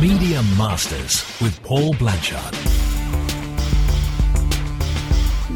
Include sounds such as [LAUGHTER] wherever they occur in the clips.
Media Masters with Paul Blanchard.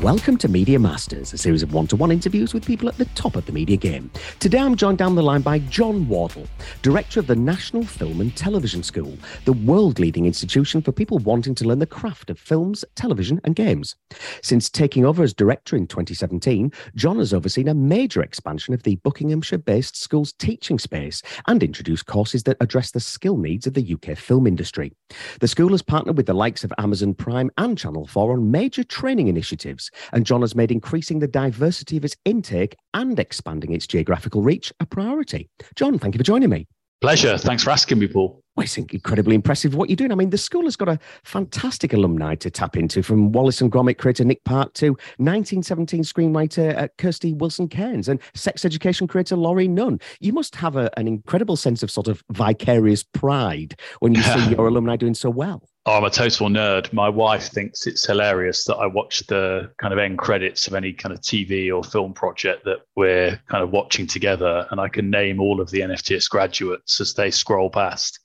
Welcome to Media Masters, a series of one to one interviews with people at the top of the media game. Today I'm joined down the line by John Wardle, Director of the National Film and Television School, the world leading institution for people wanting to learn the craft of films, television, and games. Since taking over as Director in 2017, John has overseen a major expansion of the Buckinghamshire based school's teaching space and introduced courses that address the skill needs of the UK film industry. The school has partnered with the likes of Amazon Prime and Channel 4 on major training initiatives and John has made increasing the diversity of its intake and expanding its geographical reach a priority. John, thank you for joining me. Pleasure. Thanks for asking me, Paul. Well, it's incredibly impressive what you're doing. I mean, the school has got a fantastic alumni to tap into, from Wallace and Gromit creator Nick Park to 1917 screenwriter uh, Krysty Wilson Cairns and sex education creator Laurie Nunn. You must have a, an incredible sense of sort of vicarious pride when you see [LAUGHS] your alumni doing so well. I'm a total nerd. My wife thinks it's hilarious that I watch the kind of end credits of any kind of TV or film project that we're kind of watching together, and I can name all of the NFTS graduates as they scroll past.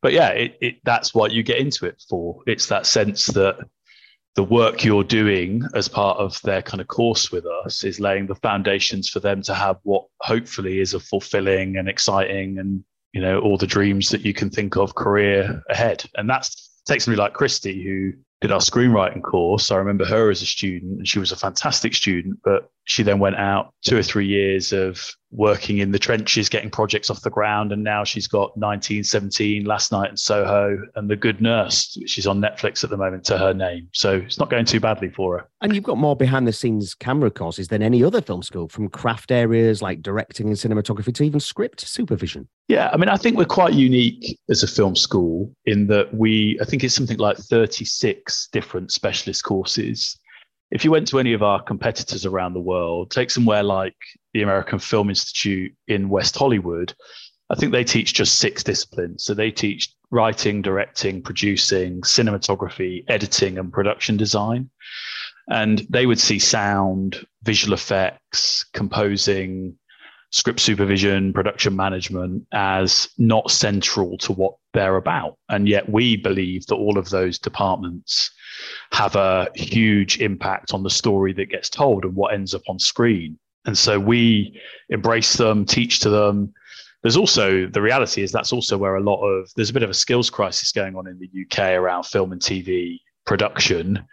But yeah, it, it, that's what you get into it for. It's that sense that the work you're doing as part of their kind of course with us is laying the foundations for them to have what hopefully is a fulfilling and exciting and you know all the dreams that you can think of career ahead and that's takes me like Krysty, who did our screenwriting course. I remember her as a student, and she was a fantastic student, but she then went out two or three years of working in the trenches, getting projects off the ground. And now she's got 1917, Last Night in Soho, and The Good Nurse, which is on Netflix at the moment to her name. So it's not going too badly for her. And you've got more behind the scenes camera courses than any other film school, from craft areas like directing and cinematography to even script supervision. Yeah, I mean, I think we're quite unique as a film school in that we, I think it's something like 36 different specialist courses if you went to any of our competitors around the world, take somewhere like the American Film Institute in West Hollywood, I think they teach just six disciplines. So they teach writing, directing, producing, cinematography, editing, and production design. And they would see sound, visual effects, composing, script supervision, production management as not central to what they're about. And yet we believe that all of those departments have a huge impact on the story that gets told and what ends up on screen. And so we embrace them, teach to them. There's also the reality is that's also where a lot of there's a bit of a skills crisis going on in the UK around film and TV production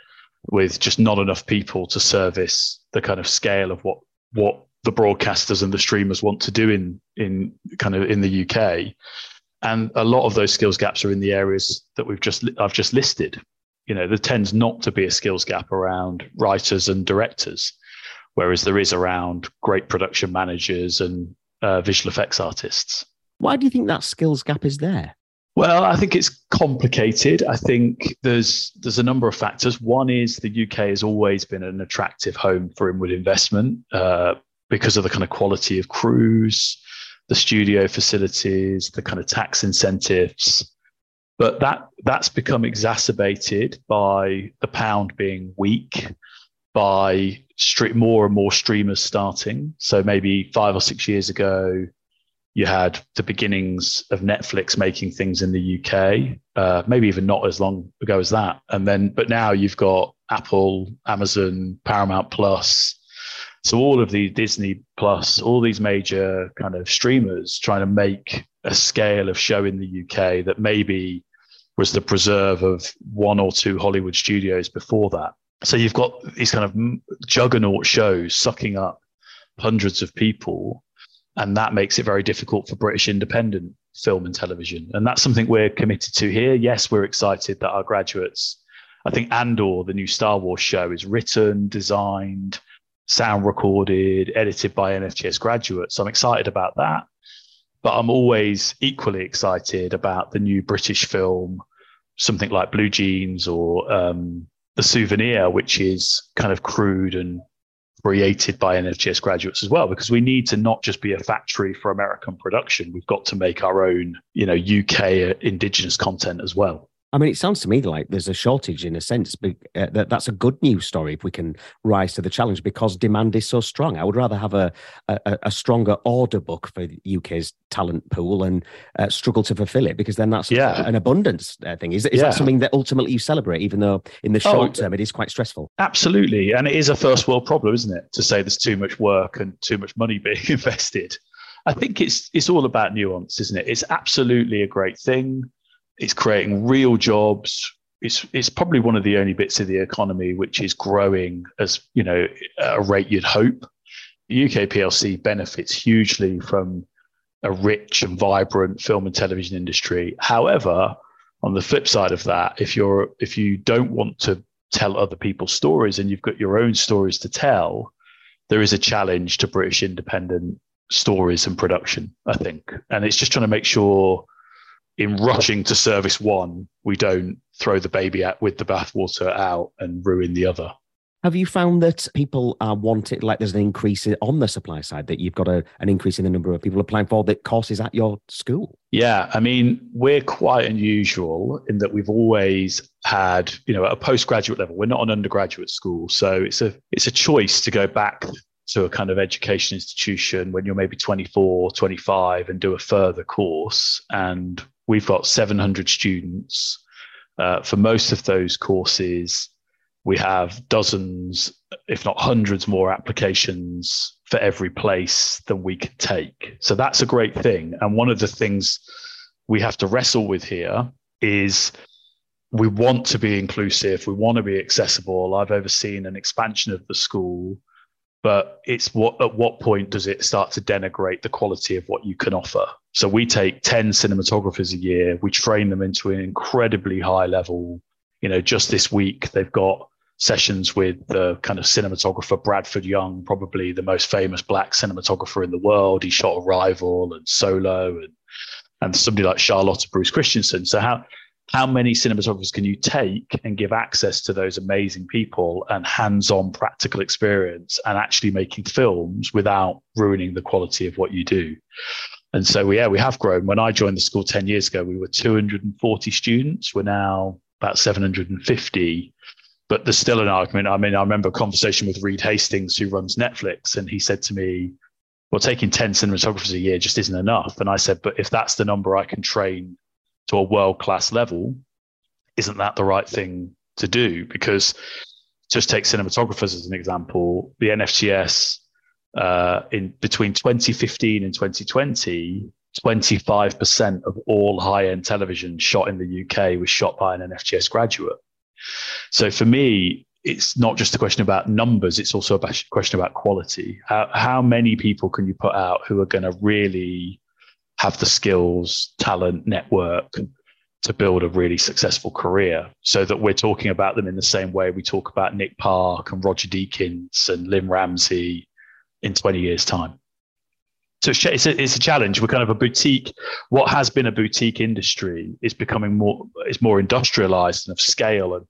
with just not enough people to service the kind of scale of what what the broadcasters and the streamers want to do in in kind of in the UK. And a lot of those skills gaps are in the areas that we've just I've just listed you know, there tends not to be a skills gap around writers and directors, whereas there is around great production managers and uh, visual effects artists. Why do you think that skills gap is there? Well, I think it's complicated. I think there's there's a number of factors. One is the UK has always been an attractive home for inward investment uh, because of the kind of quality of crews, the studio facilities, the kind of tax incentives, but that that's become exacerbated by the pound being weak, by more and more streamers starting. So maybe five or six years ago, you had the beginnings of Netflix making things in the UK. Uh, maybe even not as long ago as that. And then, but now you've got Apple, Amazon, Paramount Plus. So all of the Disney Plus, all these major kind of streamers trying to make a scale of show in the UK that maybe was the preserve of one or two Hollywood studios before that. So you've got these kind of juggernaut shows sucking up hundreds of people, and that makes it very difficult for British independent film and television. And that's something we're committed to here. Yes, we're excited that our graduates, I think Andor, the new Star Wars show, is written, designed, sound recorded, edited by NFTS graduates. So I'm excited about that. But I'm always equally excited about the new British film something like Blue Jeans or um, The Souvenir, which is kind of crude and created by NFTS graduates as well, because we need to not just be a factory for American production. We've got to make our own, you know, UK indigenous content as well. I mean, it sounds to me like there's a shortage in a sense, but uh, that, that's a good news story if we can rise to the challenge because demand is so strong. I would rather have a, a, a stronger order book for UK's talent pool and uh, struggle to fulfill it because then that's yeah. an abundance uh, thing. Is, is yeah. that something that ultimately you celebrate, even though in the short oh, term it is quite stressful? Absolutely. And it is a first world problem, isn't it? To say there's too much work and too much money [LAUGHS] being invested. I think it's it's all about nuance, isn't it? It's absolutely a great thing it's creating real jobs. It's it's probably one of the only bits of the economy which is growing as you know at a rate you'd hope. The UK PLC benefits hugely from a rich and vibrant film and television industry. However, on the flip side of that, if you're if you don't want to tell other people's stories and you've got your own stories to tell, there is a challenge to British independent stories and production, I think. And it's just trying to make sure in rushing to service one, we don't throw the baby out with the bathwater out and ruin the other. Have you found that people are wanting, like there's an increase on the supply side, that you've got a, an increase in the number of people applying for the courses at your school? Yeah, I mean, we're quite unusual in that we've always had, you know, at a postgraduate level, we're not an undergraduate school. So it's a it's a choice to go back to a kind of education institution when you're maybe 24, 25 and do a further course. And we've got 700 students. Uh, for most of those courses, we have dozens, if not hundreds, more applications for every place than we can take. So that's a great thing. And one of the things we have to wrestle with here is we want to be inclusive, we want to be accessible. I've overseen an expansion of the school but it's what at what point does it start to denigrate the quality of what you can offer so we take 10 cinematographers a year. We train them into an incredibly high level. You know just this week they've got sessions with the kind of cinematographer bradford young probably the most famous black cinematographer in the world. He shot arrival and solo and and somebody like charlotte Bruus christensen. So how how many cinematographers can you take and give access to those amazing people and hands-on practical experience and actually making films without ruining the quality of what you do and so yeah we have grown. When i joined the school 10 years ago we were 240 students. We're now about 750 but there's still an argument. I mean i remember a conversation with reed hastings who runs netflix and he said to me well taking 10 cinematographers a year just isn't enough. And i said but if that's the number i can train to a world class level, isn't that the right thing to do? Because just take cinematographers as an example, the NFTS uh, in between 2015 and 2020, 25% of all high end television shot in the UK was shot by an NFTS graduate. So for me, it's not just a question about numbers, it's also a question about quality. How, how many people can you put out who are going to really have the skills, talent, network to build a really successful career so that we're talking about them in the same way we talk about Nick Park and Roger Deakins and Lynne Ramsay in 20 years' time. So it's a, it's a challenge. We're kind of a boutique. What has been a boutique industry is becoming more is more industrialized and of scale, and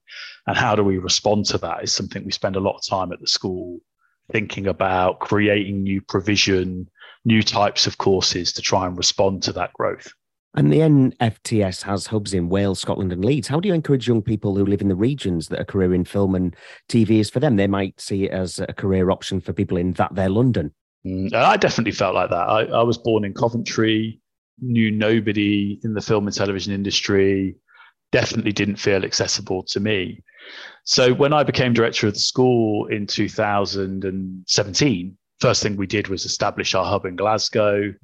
and how do we respond to that is something we spend a lot of time at the school thinking about, creating new provision, new types of courses to try and respond to that growth. And the NFTS has hubs in Wales, Scotland, and Leeds. How do you encourage young people who live in the regions that a career in film and TV is for them? They might see it as a career option for people in that they're London. Mm, I definitely felt like that. I, I was born in Coventry, knew nobody in the film and television industry, definitely didn't feel accessible to me. So when I became director of the school in 2017, first thing we did was establish our hub in Glasgow.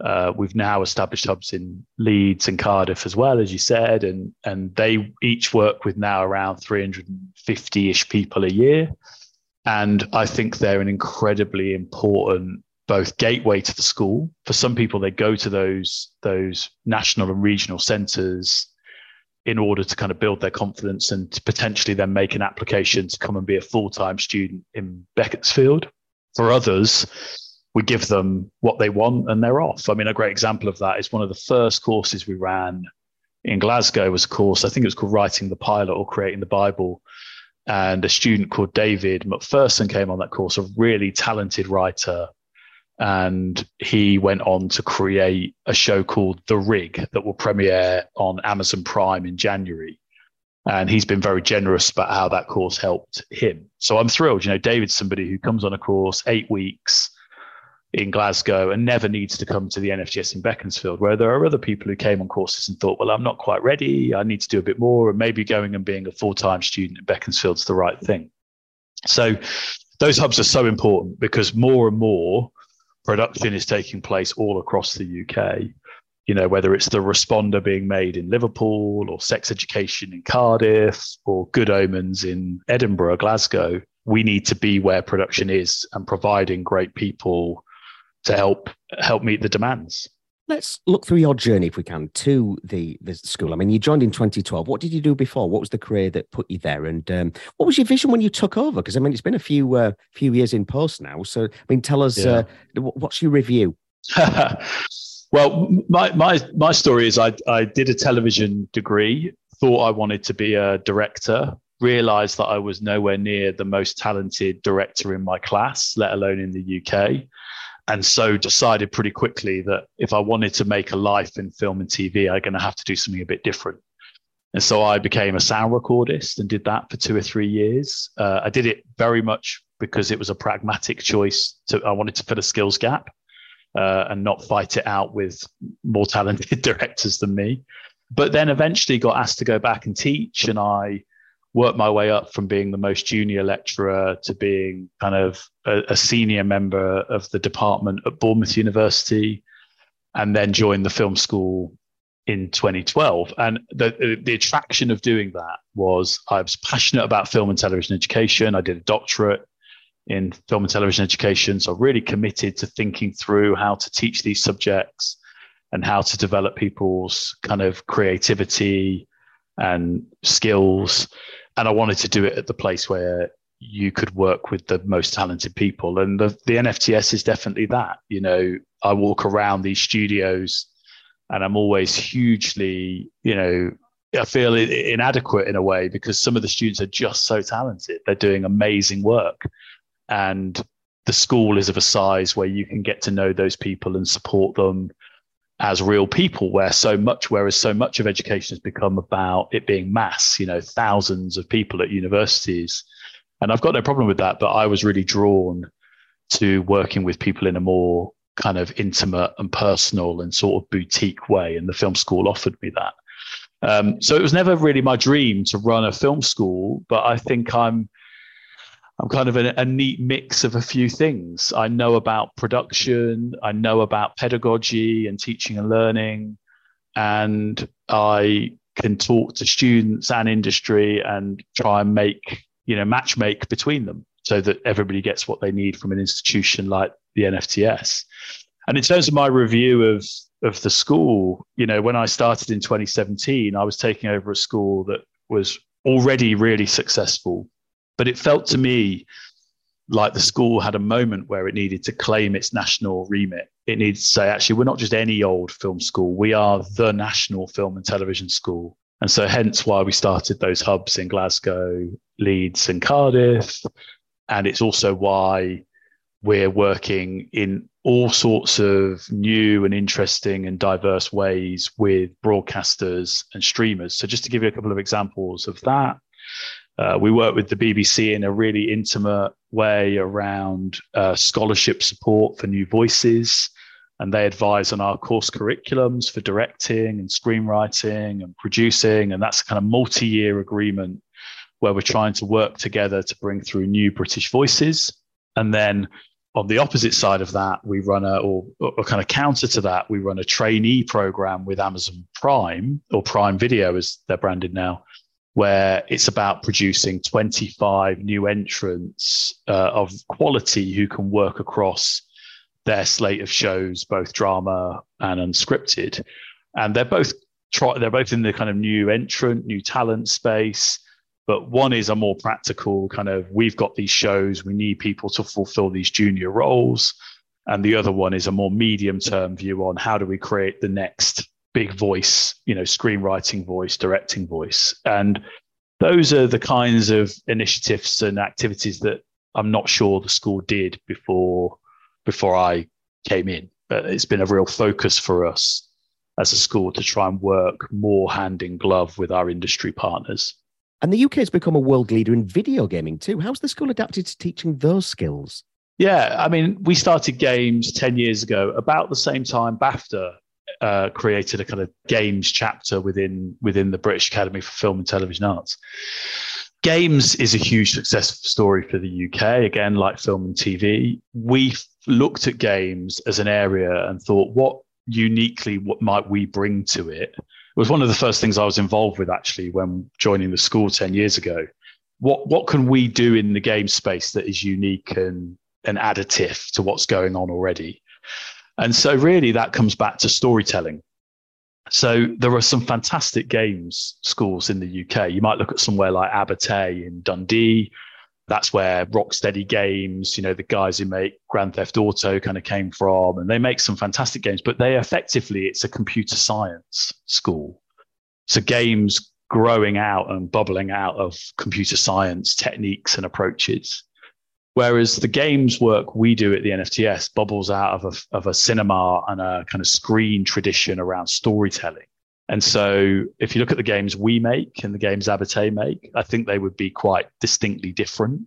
Uh, we've now established hubs in Leeds and Cardiff as well, as you said, and and they each work with now around 350-ish people a year. And I think they're an incredibly important both gateway to the school. For some people, they go to those those national and regional centres in order to kind of build their confidence and to potentially then make an application to come and be a full-time student in Beaconsfield. For others, we give them what they want and they're off. I mean, a great example of that is one of the first courses we ran in Glasgow was a course, I think it was called Writing the Pilot or Creating the Bible. And a student called David Macpherson came on that course, a really talented writer. and he went on to create a show called The Rig that will premiere on Amazon Prime in January. And he's been very generous about how that course helped him. So I'm thrilled. You know, David's somebody who comes on a course eight weeks in Glasgow and never needs to come to the NFTS in Beaconsfield, where there are other people who came on courses and thought, well, I'm not quite ready. I need to do a bit more. And maybe going and being a full time student in Beaconsfield's the right thing. So those hubs are so important because more and more production is taking place all across the UK. You know, whether it's the responder being made in Liverpool or sex education in Cardiff or good omens in Edinburgh, Glasgow, we need to be where production is and providing great people to help help meet the demands. Let's look through your journey, if we can, to the, the school. I mean, you joined in 2012. What did you do before? What was the career that put you there? And um, what was your vision when you took over? Because I mean, it's been a few uh, few years in post now. So, I mean, tell us yeah. uh, what's your review? [LAUGHS] well, my my my story is I I did a television degree. Thought I wanted to be a director. Realized that I was nowhere near the most talented director in my class, let alone in the UK and so decided pretty quickly that if I wanted to make a life in film and TV, I'm going to have to do something a bit different. And so I became a sound recordist and did that for two or three years. Uh, I did it very much because it was a pragmatic choice. To I wanted to fill a skills gap uh, and not fight it out with more talented [LAUGHS] directors than me. But then eventually got asked to go back and teach, and I worked my way up from being the most junior lecturer to being kind of a, a, senior member of the department at Bournemouth University, and then joined the film school in 2012. And the, the attraction of doing that was I was passionate about film and television education. I did a doctorate in film and television education, so really committed to thinking through how to teach these subjects and how to develop people's kind of creativity and skills and I wanted to do it at the place where you could work with the most talented people. And the, the NFTS is definitely that. You know, I walk around these studios and I'm always hugely, you know, I feel inadequate in a way because some of the students are just so talented. They're doing amazing work. And the school is of a size where you can get to know those people and support them as real people where so much whereas so much of education has become about it being mass you know thousands of people at universities. And i've got no problem with that but i was really drawn to working with people in a more kind of intimate and personal and sort of boutique way and the film school offered me that. Um, so it was never really my dream to run a film school but i think i'm I'm kind of a, a, neat mix of a few things. I know about production, I know about pedagogy and teaching and learning, and I can talk to students and industry and try and make, you know, match make between them so that everybody gets what they need from an institution like the NFTS. And in terms of my review of of the school, you know, when I started in 2017, I was taking over a school that was already really successful but it felt to me like the school had a moment where it needed to claim its national remit. It needed to say, actually, we're not just any old film school, we are the national film and television school. And so, hence why we started those hubs in Glasgow, Leeds, and Cardiff. And it's also why we're working in all sorts of new and interesting and diverse ways with broadcasters and streamers. So, just to give you a couple of examples of that, uh, we work with the BBC in a really intimate way around uh, scholarship support for new voices. And they advise on our course curriculums for directing and screenwriting and producing. And that's a kind of multi year agreement where we're trying to work together to bring through new British voices. And then on the opposite side of that, we run a, or, or, kind of counter to that, we run a trainee program with Amazon Prime or Prime Video as they're branded now, where it's about producing 25 new entrants uh, of quality who can work across their slate of shows, both drama and unscripted. And they're both try, they're both in the kind of new entrant, new talent space. But one is a more practical kind of we've got these shows, we need people to fulfill these junior roles. And the other one is a more medium term view on how do we create the next big voice, you know, screenwriting voice, directing voice. And those are the kinds of initiatives and activities that I'm not sure the school did before before I came in. But it's been a real focus for us as a school to try and work more hand in glove with our industry partners. And the UK has become a world leader in video gaming too. How's the school adapted to teaching those skills? Yeah, I mean, we started games 10 years ago, about the same time BAFTA uh, created a kind of games chapter within within the British Academy for Film and Television Arts. Games is a huge success story for the UK. Again, like film and TV, we looked at games as an area and thought, what uniquely what might we bring to it? It was one of the first things I was involved with actually when joining the school ten years ago. What what can we do in the game space that is unique and and additive to what's going on already? And so, really, that comes back to storytelling. So, there are some fantastic games schools in the UK. You might look at somewhere like Abertay in Dundee. That's where Rocksteady Games, you know, the guys who make Grand Theft Auto kind of came from. And they make some fantastic games, but they effectively, it's a computer science school. So, games growing out and bubbling out of computer science techniques and approaches. Whereas the games work we do at the NFTS bubbles out of a, of a cinema and a kind of screen tradition around storytelling. And so if you look at the games we make and the games Abertay make, I think they would be quite distinctly different.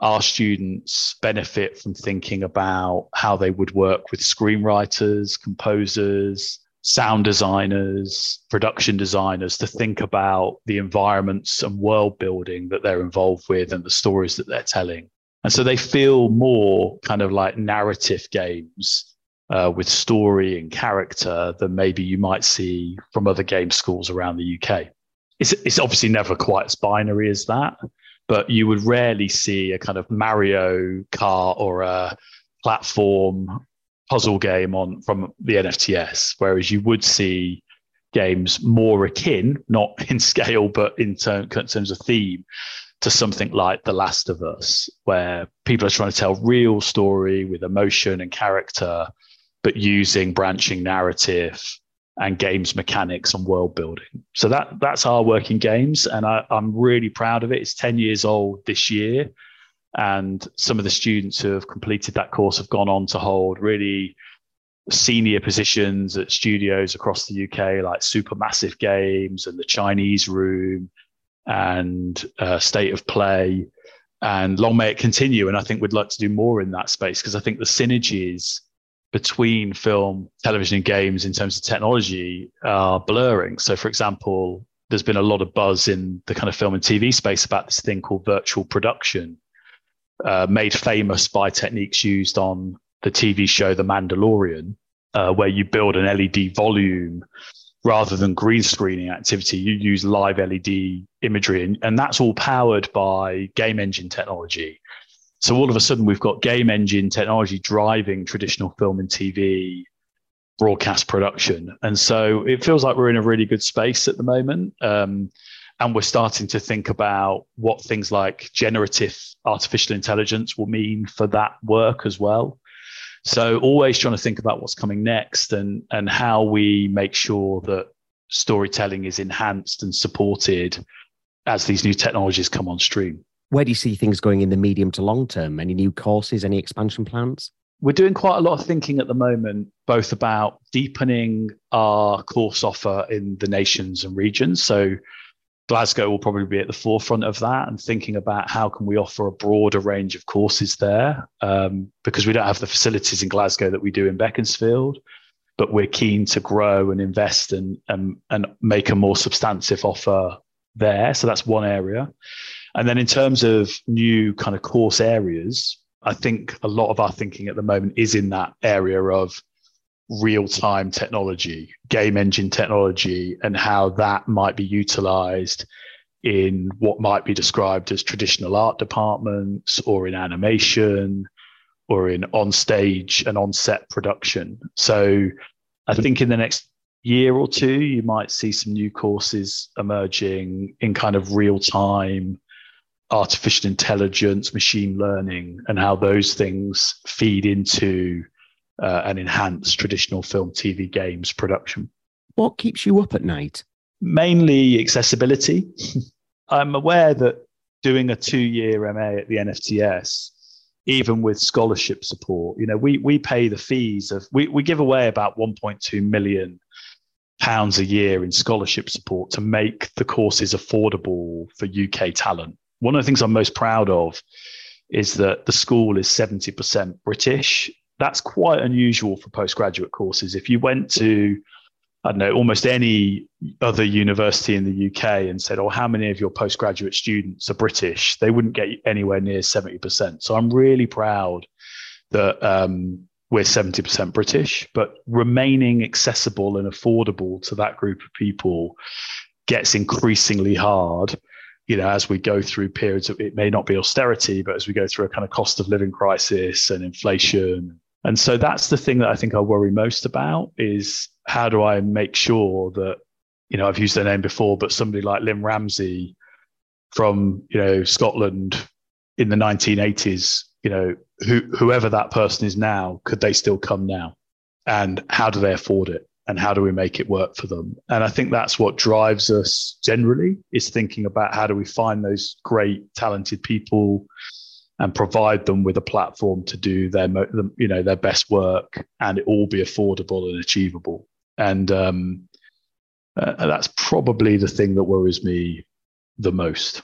Our students benefit from thinking about how they would work with screenwriters, composers, sound designers, production designers to think about the environments and world building that they're involved with and the stories that they're telling. And so they feel more kind of like narrative games uh, with story and character than maybe you might see from other game schools around the UK. It's, it's obviously never quite as binary as that, but you would rarely see a kind of Mario Kart or a platform puzzle game on from the NFTS, whereas you would see games more akin, not [LAUGHS] in scale, but in, in terms of theme, to something like The Last of Us, where people are trying to tell real story with emotion and character, but using branching narrative and games mechanics and world building. So that that's our working games, and I, I'm really proud of it. It's 10 years old this year, and some of the students who have completed that course have gone on to hold really senior positions at studios across the UK, like Supermassive Games and the Chinese Room and uh, state of play. And long may it continue. And I think we'd like to do more in that space because I think the synergies between film, television, and games in terms of technology are blurring. So, for example, there's been a lot of buzz in the kind of film and TV space about this thing called virtual production, uh, made famous by techniques used on the TV show The Mandalorian, uh, where you build an LED volume rather than green screening activity, you use live LED imagery, and, and that's all powered by game engine technology. So all of a sudden, we've got game engine technology driving traditional film and TV broadcast production, and so it feels like we're in a really good space at the moment. Um, and we're starting to think about what things like generative artificial intelligence will mean for that work as well. So always trying to think about what's coming next and and how we make sure that storytelling is enhanced and supported as these new technologies come on stream. Where do you see things going in the medium to long term? Any new courses, any expansion plans? We're doing quite a lot of thinking at the moment, both about deepening our course offer in the nations and regions. So Glasgow will probably be at the forefront of that and thinking about how can we offer a broader range of courses there um, because we don't have the facilities in Glasgow that we do in Beaconsfield, but we're keen to grow and invest and, and, and make a more substantive offer there. So that's one area. And then in terms of new kind of course areas, I think a lot of our thinking at the moment is in that area of real time technology, game engine technology, and how that might be utilized in what might be described as traditional art departments or in animation or in on stage and on set production. So I think in the next year or two, you might see some new courses emerging in kind of real time artificial intelligence, machine learning, and how those things feed into uh, and enhance traditional film, TV, games production. What keeps you up at night? Mainly accessibility. [LAUGHS] I'm aware that doing a two year MA at the NFTS even with scholarship support. You know, we we pay the fees of we, we give away about 1.2 million pounds a year in scholarship support to make the courses affordable for UK talent. One of the things I'm most proud of is that the school is 70% British. That's quite unusual for postgraduate courses. If you went to I don't know, almost any other university in the UK and said, Oh, how many of your postgraduate students are British? They wouldn't get anywhere near 70%. So I'm really proud that um, we're 70% British, but remaining accessible and affordable to that group of people gets increasingly hard. You know, as we go through periods of it may not be austerity, but as we go through a kind of cost of living crisis and inflation. And so that's the thing that I think I worry most about is how do I make sure that, you know, I've used their name before, but somebody like Lynne Ramsay from, you know, Scotland in the 1980s, you know, who, whoever that person is now, could they still come now? And how do they afford it? And how do we make it work for them? And I think that's what drives us generally is thinking about how do we find those great, talented people and provide them with a platform to do their you know their best work and it all be affordable and achievable and um, uh, that's probably the thing that worries me the most.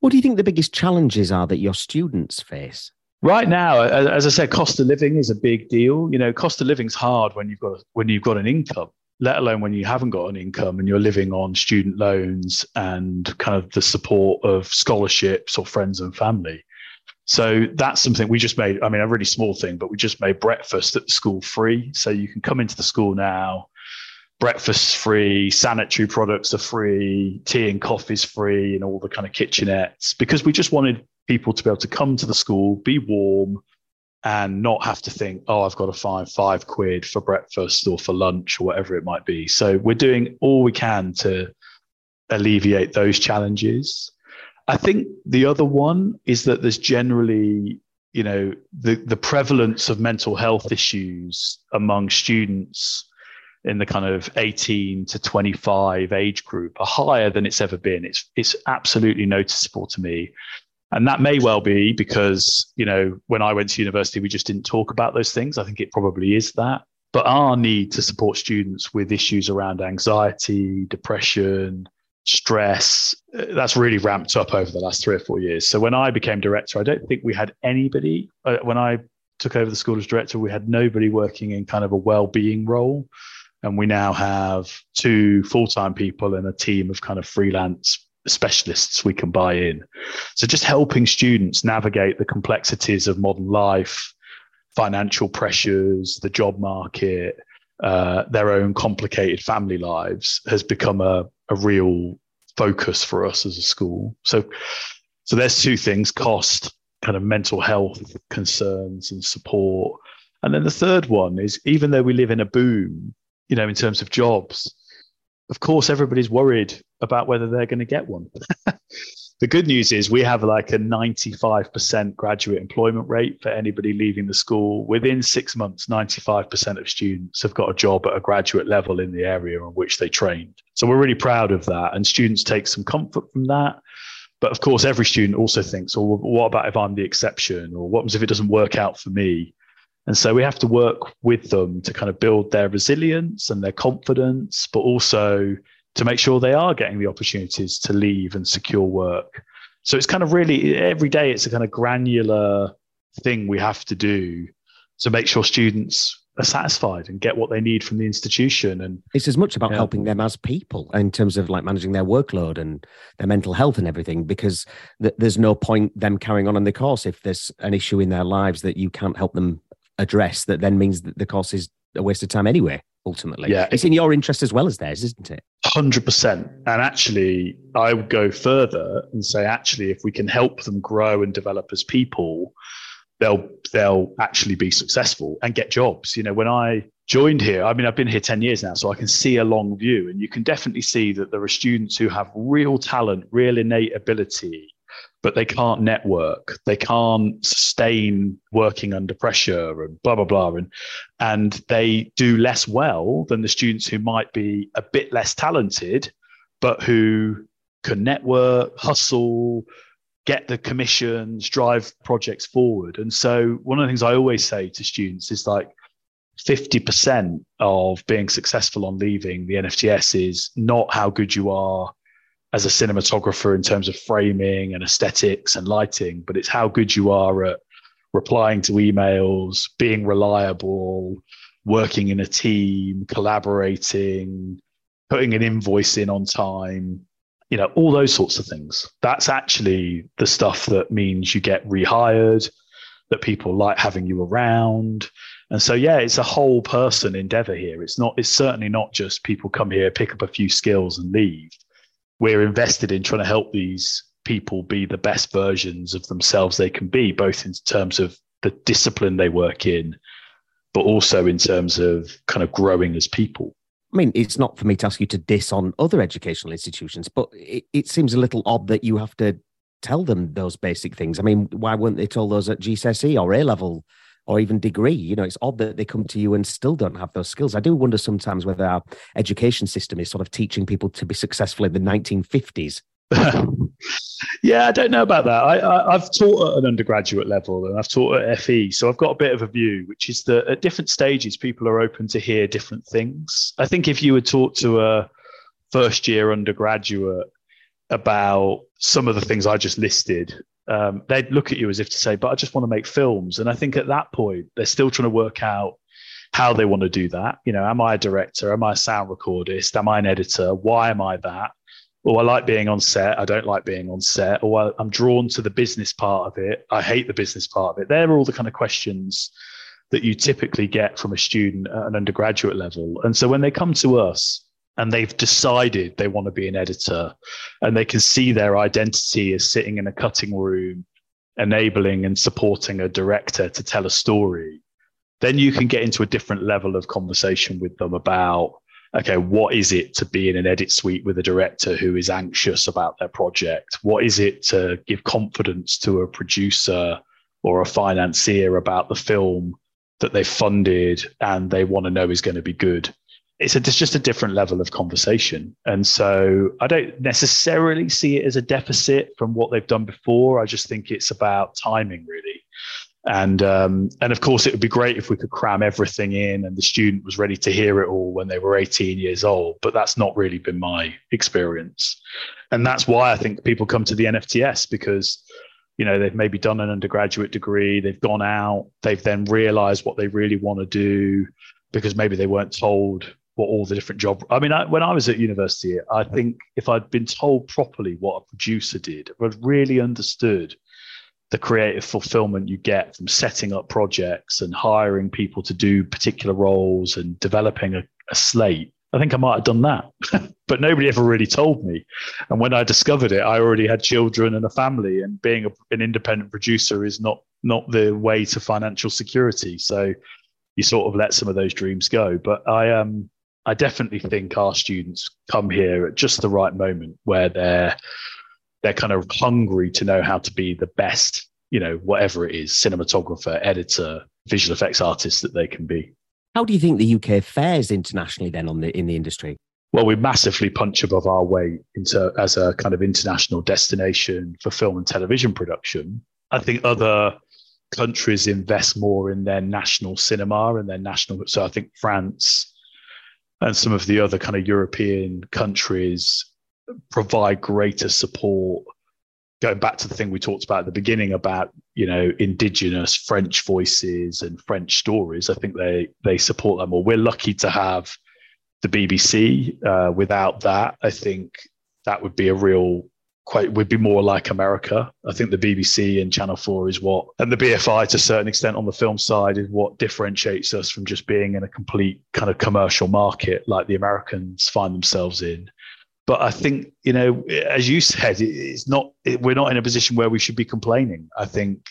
What do you think the biggest challenges are that your students face? Right now, as I said, cost of living is a big deal. You know, cost of living's hard when you've got when you've got an income, let alone when you haven't got an income and you're living on student loans and kind of the support of scholarships or friends and family. So that's something we just made. I mean, a really small thing, but we just made breakfast at the school free. So you can come into the school now, breakfast's free, sanitary products are free, tea and coffee's free, and all the kind of kitchenettes because we just wanted people to be able to come to the school, be warm, and not have to think, oh, I've got to find five quid for breakfast or for lunch or whatever it might be. So we're doing all we can to alleviate those challenges. I think the other one is that there's generally, you know, the, the prevalence of mental health issues among students in the kind of 18 to 25 age group are higher than it's ever been. It's it's absolutely noticeable to me. And that may well be because, you know, when I went to university, we just didn't talk about those things. I think it probably is that. But our need to support students with issues around anxiety, depression, stress, uh, that's really ramped up over the last three or four years. So when I became director, I don't think we had anybody. Uh, when I took over the school as director, we had nobody working in kind of a well-being role and we now have two full-time people and a team of kind of freelance specialists we can buy in so just helping students navigate the complexities of modern life financial pressures the job market uh, their own complicated family lives has become a, a real focus for us as a school so so there's two things cost kind of mental health concerns and support and then the third one is even though we live in a boom you know, in terms of jobs, of course, everybody's worried about whether they're going to get one. [LAUGHS] the good news is we have like a 95% graduate employment rate for anybody leaving the school. Within six months, 95% of students have got a job at a graduate level in the area in which they trained. So we're really proud of that. And students take some comfort from that. But of course, every student also thinks, well, what about if I'm the exception? Or what happens if it doesn't work out for me? And so we have to work with them to kind of build their resilience and their confidence, but also to make sure they are getting the opportunities to leave and secure work. So it's kind of really every day, it's a kind of granular thing we have to do to make sure students are satisfied and get what they need from the institution and it's as much about yeah. helping them as people in terms of like managing their workload and their mental health and everything because th- there's no point them carrying on in the course if there's an issue in their lives that you can't help them address that then means that the course is a waste of time anyway ultimately. Yeah it's in your interest as well as theirs isn't it? 100% and actually i would go further and say actually if we can help them grow and develop as people they'll they'll actually be successful and get jobs. You know when i joined here i mean i've been here 10 years now so i can see a long view. And you can definitely see that there are students who have real talent real innate ability but they can't network. They can't sustain working under pressure and blah, blah, blah. And, and they do less well than the students who might be a bit less talented, but who can network, hustle, get the commissions, drive projects forward. And so one of the things I always say to students is like 50% of being successful on leaving the NFTS is not how good you are as a cinematographer in terms of framing and aesthetics and lighting, but it's how good you are at replying to emails, being reliable, working in a team, collaborating, putting an invoice in on time, you know, all those sorts of things. That's actually the stuff that means you get rehired, that people like having you around. And so, yeah, it's a whole person endeavor here. It's not, it's certainly not just people come here, pick up a few skills and leave. We're invested in trying to help these people be the best versions of themselves they can be, both in terms of the discipline they work in, but also in terms of kind of growing as people. I mean, it's not for me to ask you to diss on other educational institutions, but it, it seems a little odd that you have to tell them those basic things. I mean, why weren't they told those at GCSE or A level or even degree? You know, it's odd that they come to you and still don't have those skills. I do wonder sometimes whether our education system is sort of teaching people to be successful in the 1950s [LAUGHS] yeah, I don't know about that. I, have taught at an undergraduate level and I've taught at FE, so I've got a bit of a view, which is that at different stages, people are open to hear different things. I think if you were taught to a first year undergraduate about some of the things I just listed, um, they'd look at you as if to say, "But I just want to make films." And I think at that point, they're still trying to work out how they want to do that. You know, am I a director? Am I a sound recordist? Am I an editor? Why am I that? or I like being on set, I don't like being on set, or I'm drawn to the business part of it, I hate the business part of it. They're all the kind of questions that you typically get from a student at an undergraduate level. And so when they come to us and they've decided they want to be an editor and they can see their identity as sitting in a cutting room, enabling and supporting a director to tell a story, then you can get into a different level of conversation with them about okay, what is it to be in an edit suite with a director who is anxious about their project? What is it to give confidence to a producer or a financier about the film that they funded and they want to know is going to be good? It's, a, it's just a different level of conversation. And so I don't necessarily see it as a deficit from what they've done before. I just think it's about timing, really and um, and of course it would be great if we could cram everything in and the student was ready to hear it all when they were 18 years old but that's not really been my experience and that's why i think people come to the nfts because you know they've maybe done an undergraduate degree they've gone out they've then realized what they really want to do because maybe they weren't told what all the different job i mean I, when i was at university i think if i'd been told properly what a producer did if i'd really understood the creative fulfillment you get from setting up projects and hiring people to do particular roles and developing a, a slate. I think I might have done that, [LAUGHS] but nobody ever really told me. And when I discovered it, I already had children and a family, and being a, an independent producer is not not the way to financial security. So you sort of let some of those dreams go. But I um I definitely think our students come here at just the right moment where they're they're kind of hungry to know how to be the best, you know, whatever it is, cinematographer, editor, visual effects artist that they can be. How do you think the UK fares internationally then on the in the industry? Well, we massively punch above our weight into as a kind of international destination for film and television production. I think other countries invest more in their national cinema and their national. So I think France and some of the other kind of European countries provide greater support. Going back to the thing we talked about at the beginning about you know indigenous french voices and french stories i think they they support them more. We're lucky to have the bbc uh, without that. I think that would be a real quite would be more like america i think the bbc and channel 4 is what and the bfi to a certain extent on the film side is what differentiates us from just being in a complete kind of commercial market like the americans find themselves in but I think, you know, as you said, it's not, it, we're not in a position where we should be complaining. I think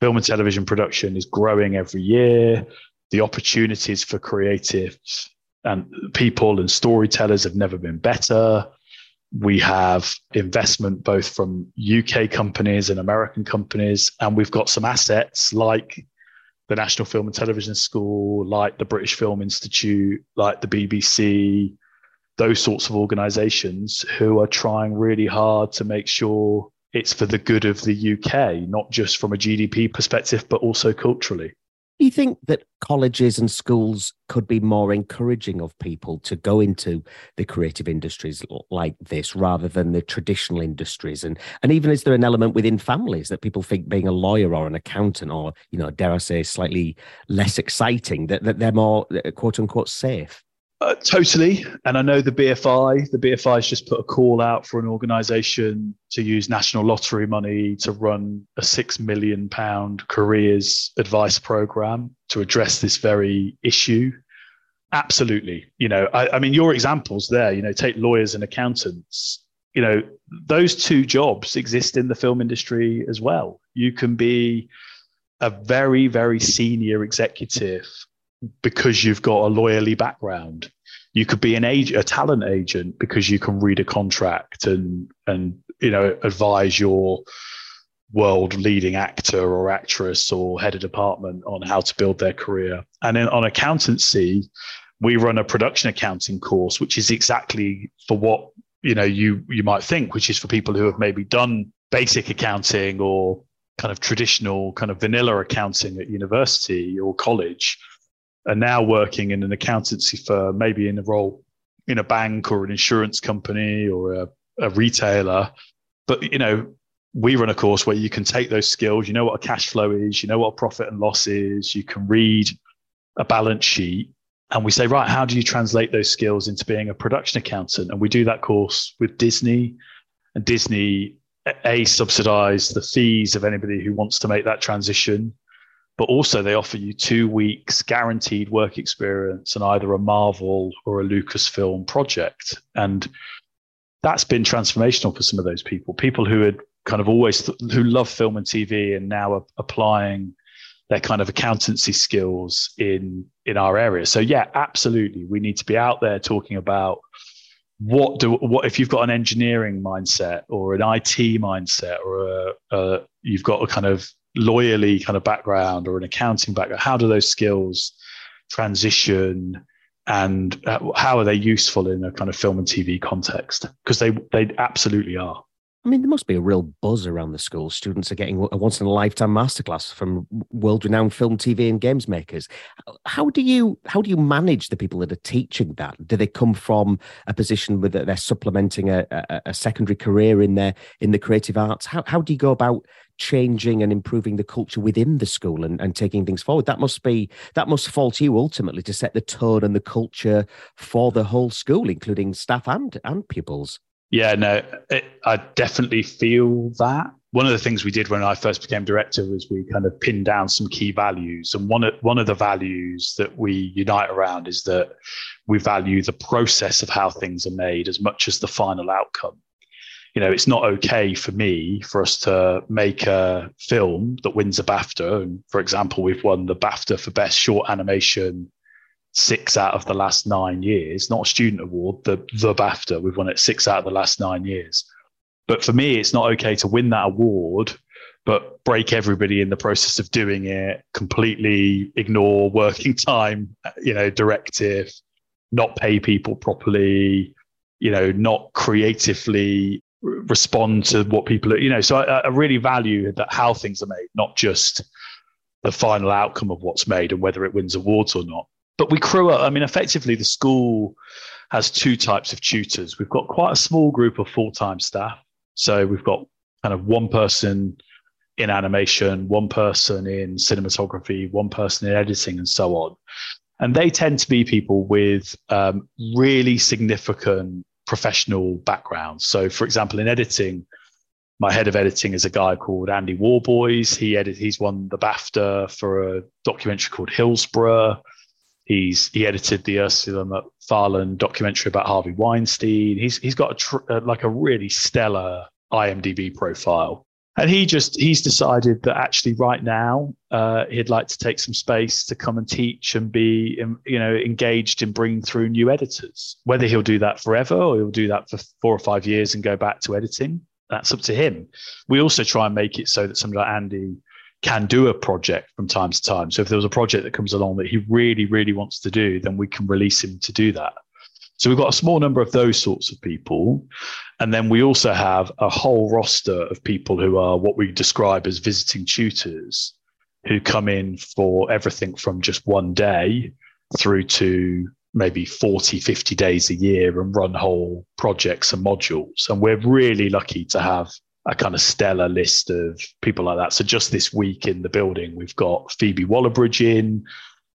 film and television production is growing every year. The opportunities for creatives and people and storytellers have never been better. We have investment both from UK companies and American companies, and we've got some assets like the National Film and Television School, like the British Film Institute, like the BBC, those sorts of organizations who are trying really hard to make sure it's for the good of the UK, not just from a GDP perspective, but also culturally. Do you think that colleges and schools could be more encouraging of people to go into the creative industries like this rather than the traditional industries? And and even is there an element within families that people think being a lawyer or an accountant or, you know, dare I say, slightly less exciting, that, that they're more uh, quote unquote safe? Uh, totally. And I know the BFI, the BFI has just put a call out for an organization to use national lottery money to run a six million pound careers advice program to address this very issue. Absolutely. You know, I, I mean, your examples there, you know, take lawyers and accountants, you know, those two jobs exist in the film industry as well. You can be a very, very senior executive because you've got a lawyerly background you could be an agent, a talent agent, because you can read a contract and and you know advise your world leading actor or actress or head of department on how to build their career. And then on accountancy, we run a production accounting course, which is exactly for what you know you you might think, which is for people who have maybe done basic accounting or kind of traditional kind of vanilla accounting at university or college are now working in an accountancy firm, maybe in a role in a bank or an insurance company or a, a retailer. But you know, we run a course where you can take those skills. You know what a cash flow is. You know what a profit and loss is. You can read a balance sheet, and we say, right, how do you translate those skills into being a production accountant? And we do that course with Disney, and Disney a subsidize the fees of anybody who wants to make that transition but also they offer you two weeks guaranteed work experience on either a Marvel or a Lucasfilm project. And that's been transformational for some of those people, people who had kind of always th- who love film and TV and now are applying their kind of accountancy skills in in our area. So yeah, absolutely, we need to be out there talking about what do what if you've got an engineering mindset or an IT mindset or a, a you've got a kind of lawyerly kind of background or an accounting background, how do those skills transition and uh, how are they useful in a kind of film and TV context? Because they they absolutely are. I mean, there must be a real buzz around the school. Students are getting a once in a lifetime masterclass from world renowned film, TV, and games makers. How do you how do you manage the people that are teaching that? Do they come from a position where they're supplementing a, a, a secondary career in their in the creative arts? How how do you go about changing and improving the culture within the school and, and taking things forward? That must be that must fall to you ultimately to set the tone and the culture for the whole school, including staff and and pupils. Yeah, no, it, I definitely feel that. One of the things we did when I first became director was we kind of pinned down some key values, and one of one of the values that we unite around is that we value the process of how things are made as much as the final outcome. You know, it's not okay for me for us to make a film that wins a BAFTA. And for example, we've won the BAFTA for best short animation six out of the last nine years, not a student award, the, the BAFTA. We've won it six out of the last nine years. But for me, it's not okay to win that award, but break everybody in the process of doing it, completely ignore working [LAUGHS] time, you know, directive, not pay people properly, you know, not creatively respond to what people are, you know. So I, I really value that how things are made, not just the final outcome of what's made and whether it wins awards or not but we crew up. I mean, effectively, the school has two types of tutors. We've got quite a small group of full time staff. So we've got kind of one person in animation, one person in cinematography, one person in editing, and so on. And they tend to be people with um, really significant professional backgrounds. So, for example, in editing, my head of editing is a guy called Andy Warboys. He edit, he's won the BAFTA for a documentary called Hillsborough. He's he edited the Ursula Macfarlane documentary about Harvey Weinstein. He's he's got a tr- uh, like a really stellar IMDb profile, and he just he's decided that actually right now uh, he'd like to take some space to come and teach and be you know engaged in bringing through new editors. Whether he'll do that forever or he'll do that for four or five years and go back to editing, that's up to him. We also try and make it so that somebody like Andy can do a project from time to time. So if there was a project that comes along that he really, really wants to do, then we can release him to do that. So we've got a small number of those sorts of people. And then we also have a whole roster of people who are what we describe as visiting tutors who come in for everything from just one day through to maybe 40, 50 days a year and run whole projects and modules. And we're really lucky to have a kind of stellar list of people like that. So just this week in the building, we've got Phoebe Waller-Bridge in,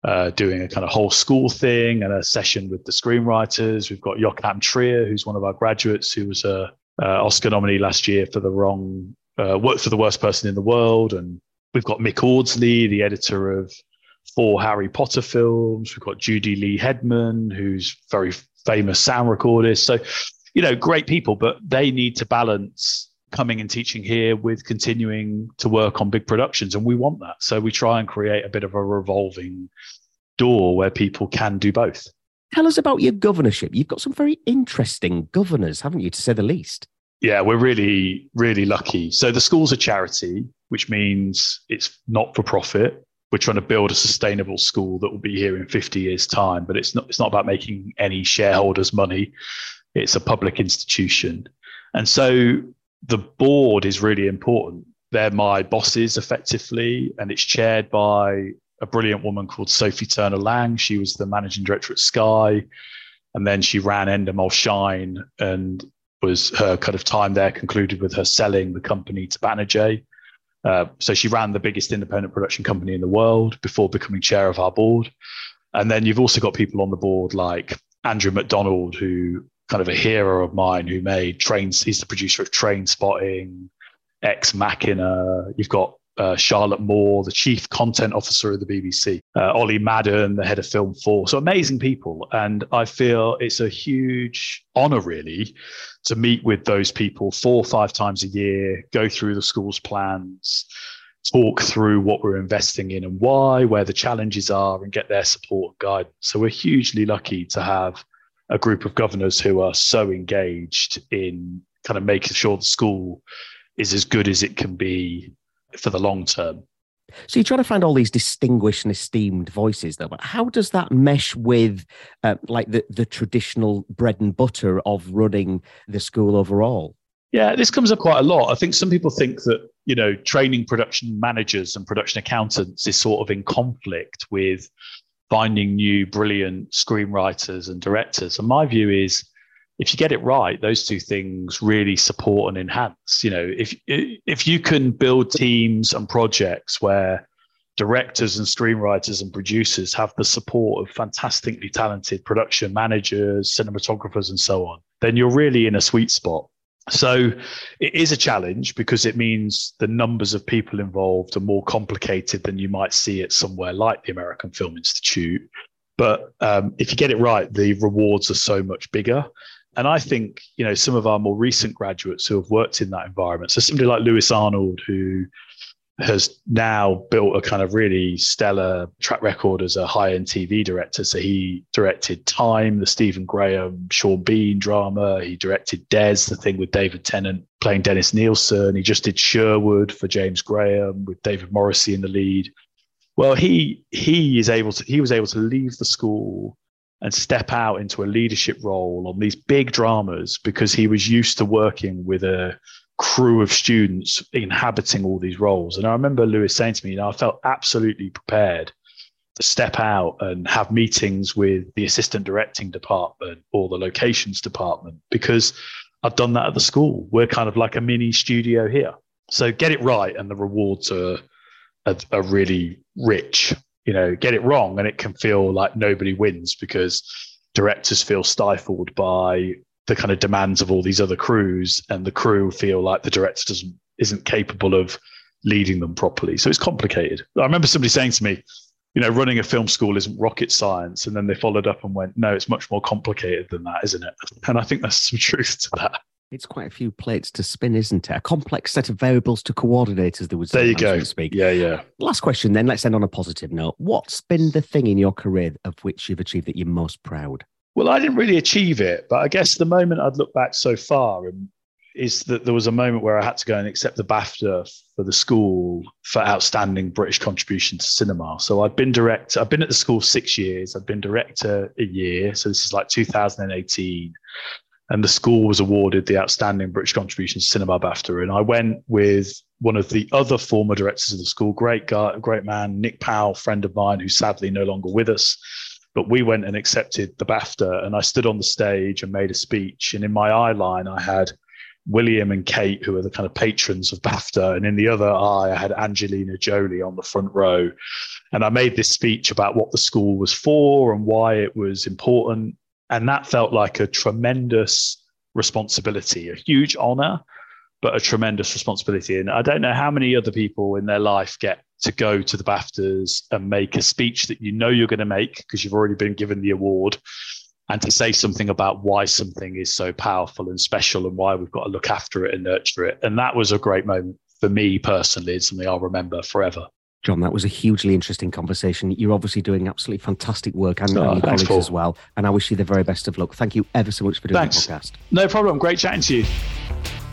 uh, doing a kind of whole school thing and a session with the screenwriters. We've got Joachim Trier, who's one of our graduates, who was a, a Oscar nominee last year for the wrong uh, work for the worst person in the world, and we've got Mick Audsley, the editor of four Harry Potter films. We've got Judy Lee Hedman, who's very famous sound recordist. So, you know, great people, but they need to balance coming and teaching here with continuing to work on big productions. And we want that. So we try and create a bit of a revolving door where people can do both. Tell us about your governorship. You've got some very interesting governors, haven't you, to say the least? Yeah, we're really, really lucky. So the school's a charity, which means it's not for profit. We're trying to build a sustainable school that will be here in 50 years' time, but it's not, it's not about making any shareholders money. It's a public institution. And so the board is really important. They're my bosses effectively, and it's chaired by a brilliant woman called Sophie Turner Laing. She was the managing director at Sky, and then she ran Endemol Shine, and was her kind of time there concluded with her selling the company to Banijay. Uh, so she ran the biggest independent production company in the world before becoming chair of our board. And then you've also got people on the board like Andrew Macdonald, who kind of a hero of mine who made trains. He's the producer of Trainspotting, Ex Machina. You've got uh, Charlotte Moore, the chief content officer of the BBC, uh, Ollie Madden, the head of Film 4. So amazing people. And I feel it's a huge honor, really, to meet with those people four or five times a year, go through the school's plans, talk through what we're investing in and why, where the challenges are, and get their support and guidance. So we're hugely lucky to have a group of governors who are so engaged in kind of making sure the school is as good as it can be for the long term. So you're trying to find all these distinguished and esteemed voices, though. But how does that mesh with, uh, like the the traditional bread and butter of running the school overall? Yeah, this comes up quite a lot. I think some people think that you know training production managers and production accountants is sort of in conflict with finding new brilliant screenwriters and directors. And my view is if you get it right, those two things really support and enhance. You know, if if you can build teams and projects where directors and screenwriters and producers have the support of fantastically talented production managers, cinematographers, and so on, then you're really in a sweet spot. So it is a challenge because it means the numbers of people involved are more complicated than you might see at somewhere like the American Film Institute. But um, if you get it right, the rewards are so much bigger. And I think, you know, some of our more recent graduates who have worked in that environment, so somebody like Lewis Arnold, who has now built a kind of really stellar track record as a high end TV director. So he directed Time, the Stephen Graham, Sean Bean drama. He directed Des, the thing with David Tennant playing Dennis Nilsen. He just did Sherwood for James Graham with David Morrissey in the lead. Well, he he is able to he was able to leave the school and step out into a leadership role on these big dramas because he was used to working with a crew of students inhabiting all these roles. And I remember Lewis saying to me, you know, I felt absolutely prepared to step out and have meetings with the assistant directing department or the locations department because I've done that at the school. We're kind of like a mini studio here. So get it right, and the rewards are, are, are really rich. You know, get it wrong, and it can feel like nobody wins because directors feel stifled by the kind of demands of all these other crews, and the crew feel like the director doesn't isn't capable of leading them properly. So it's complicated. I remember somebody saying to me, you know, running a film school isn't rocket science. And then they followed up and went, no, it's much more complicated than that, isn't it? And I think there's some truth to that. It's quite a few plates to spin, isn't it? A complex set of variables to coordinate, as there was. There you go. Speak. Yeah, yeah. Last question, then. Let's end on a positive note. What's been the thing in your career of which you've achieved that you're most proud? Well, I didn't really achieve it, but I guess the moment I'd look back so far, and is that there was a moment where I had to go and accept the BAFTA for the school for outstanding British contribution to cinema. So I've been director, I've been at the school six years, I've been director a year. So this is like 2018. And the school was awarded the outstanding British contribution to cinema BAFTA. And I went with one of the other former directors of the school, great guy, great man, Nick Powell, friend of mine, who's sadly no longer with us but we went and accepted the BAFTA, and I stood on the stage and made a speech. And in my eye line, I had William and Kate, who are the kind of patrons of BAFTA, and in the other eye, I had Angelina Jolie on the front row. And I made this speech about what the school was for and why it was important. And that felt like a tremendous responsibility, a huge honor, but a tremendous responsibility. And I don't know how many other people in their life get to go to the BAFTAs and make a speech that you know you're going to make because you've already been given the award and to say something about why something is so powerful and special and why we've got to look after it and nurture it. And that was a great moment for me personally. It's something I'll remember forever. John, that was a hugely interesting conversation. You're obviously doing absolutely fantastic work and, Oh, and your colleagues Paul. as well. And I wish you the very best of luck. Thank you ever so much for doing Thanks. the podcast. No problem. Great chatting to you.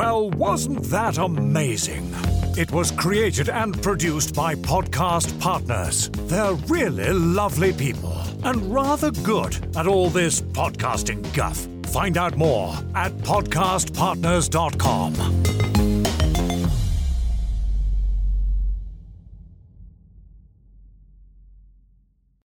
Well, wasn't that amazing? It was created and produced by Podcast Partners. They're really lovely people and rather good at all this podcasting guff. Find out more at podcastpartners.com.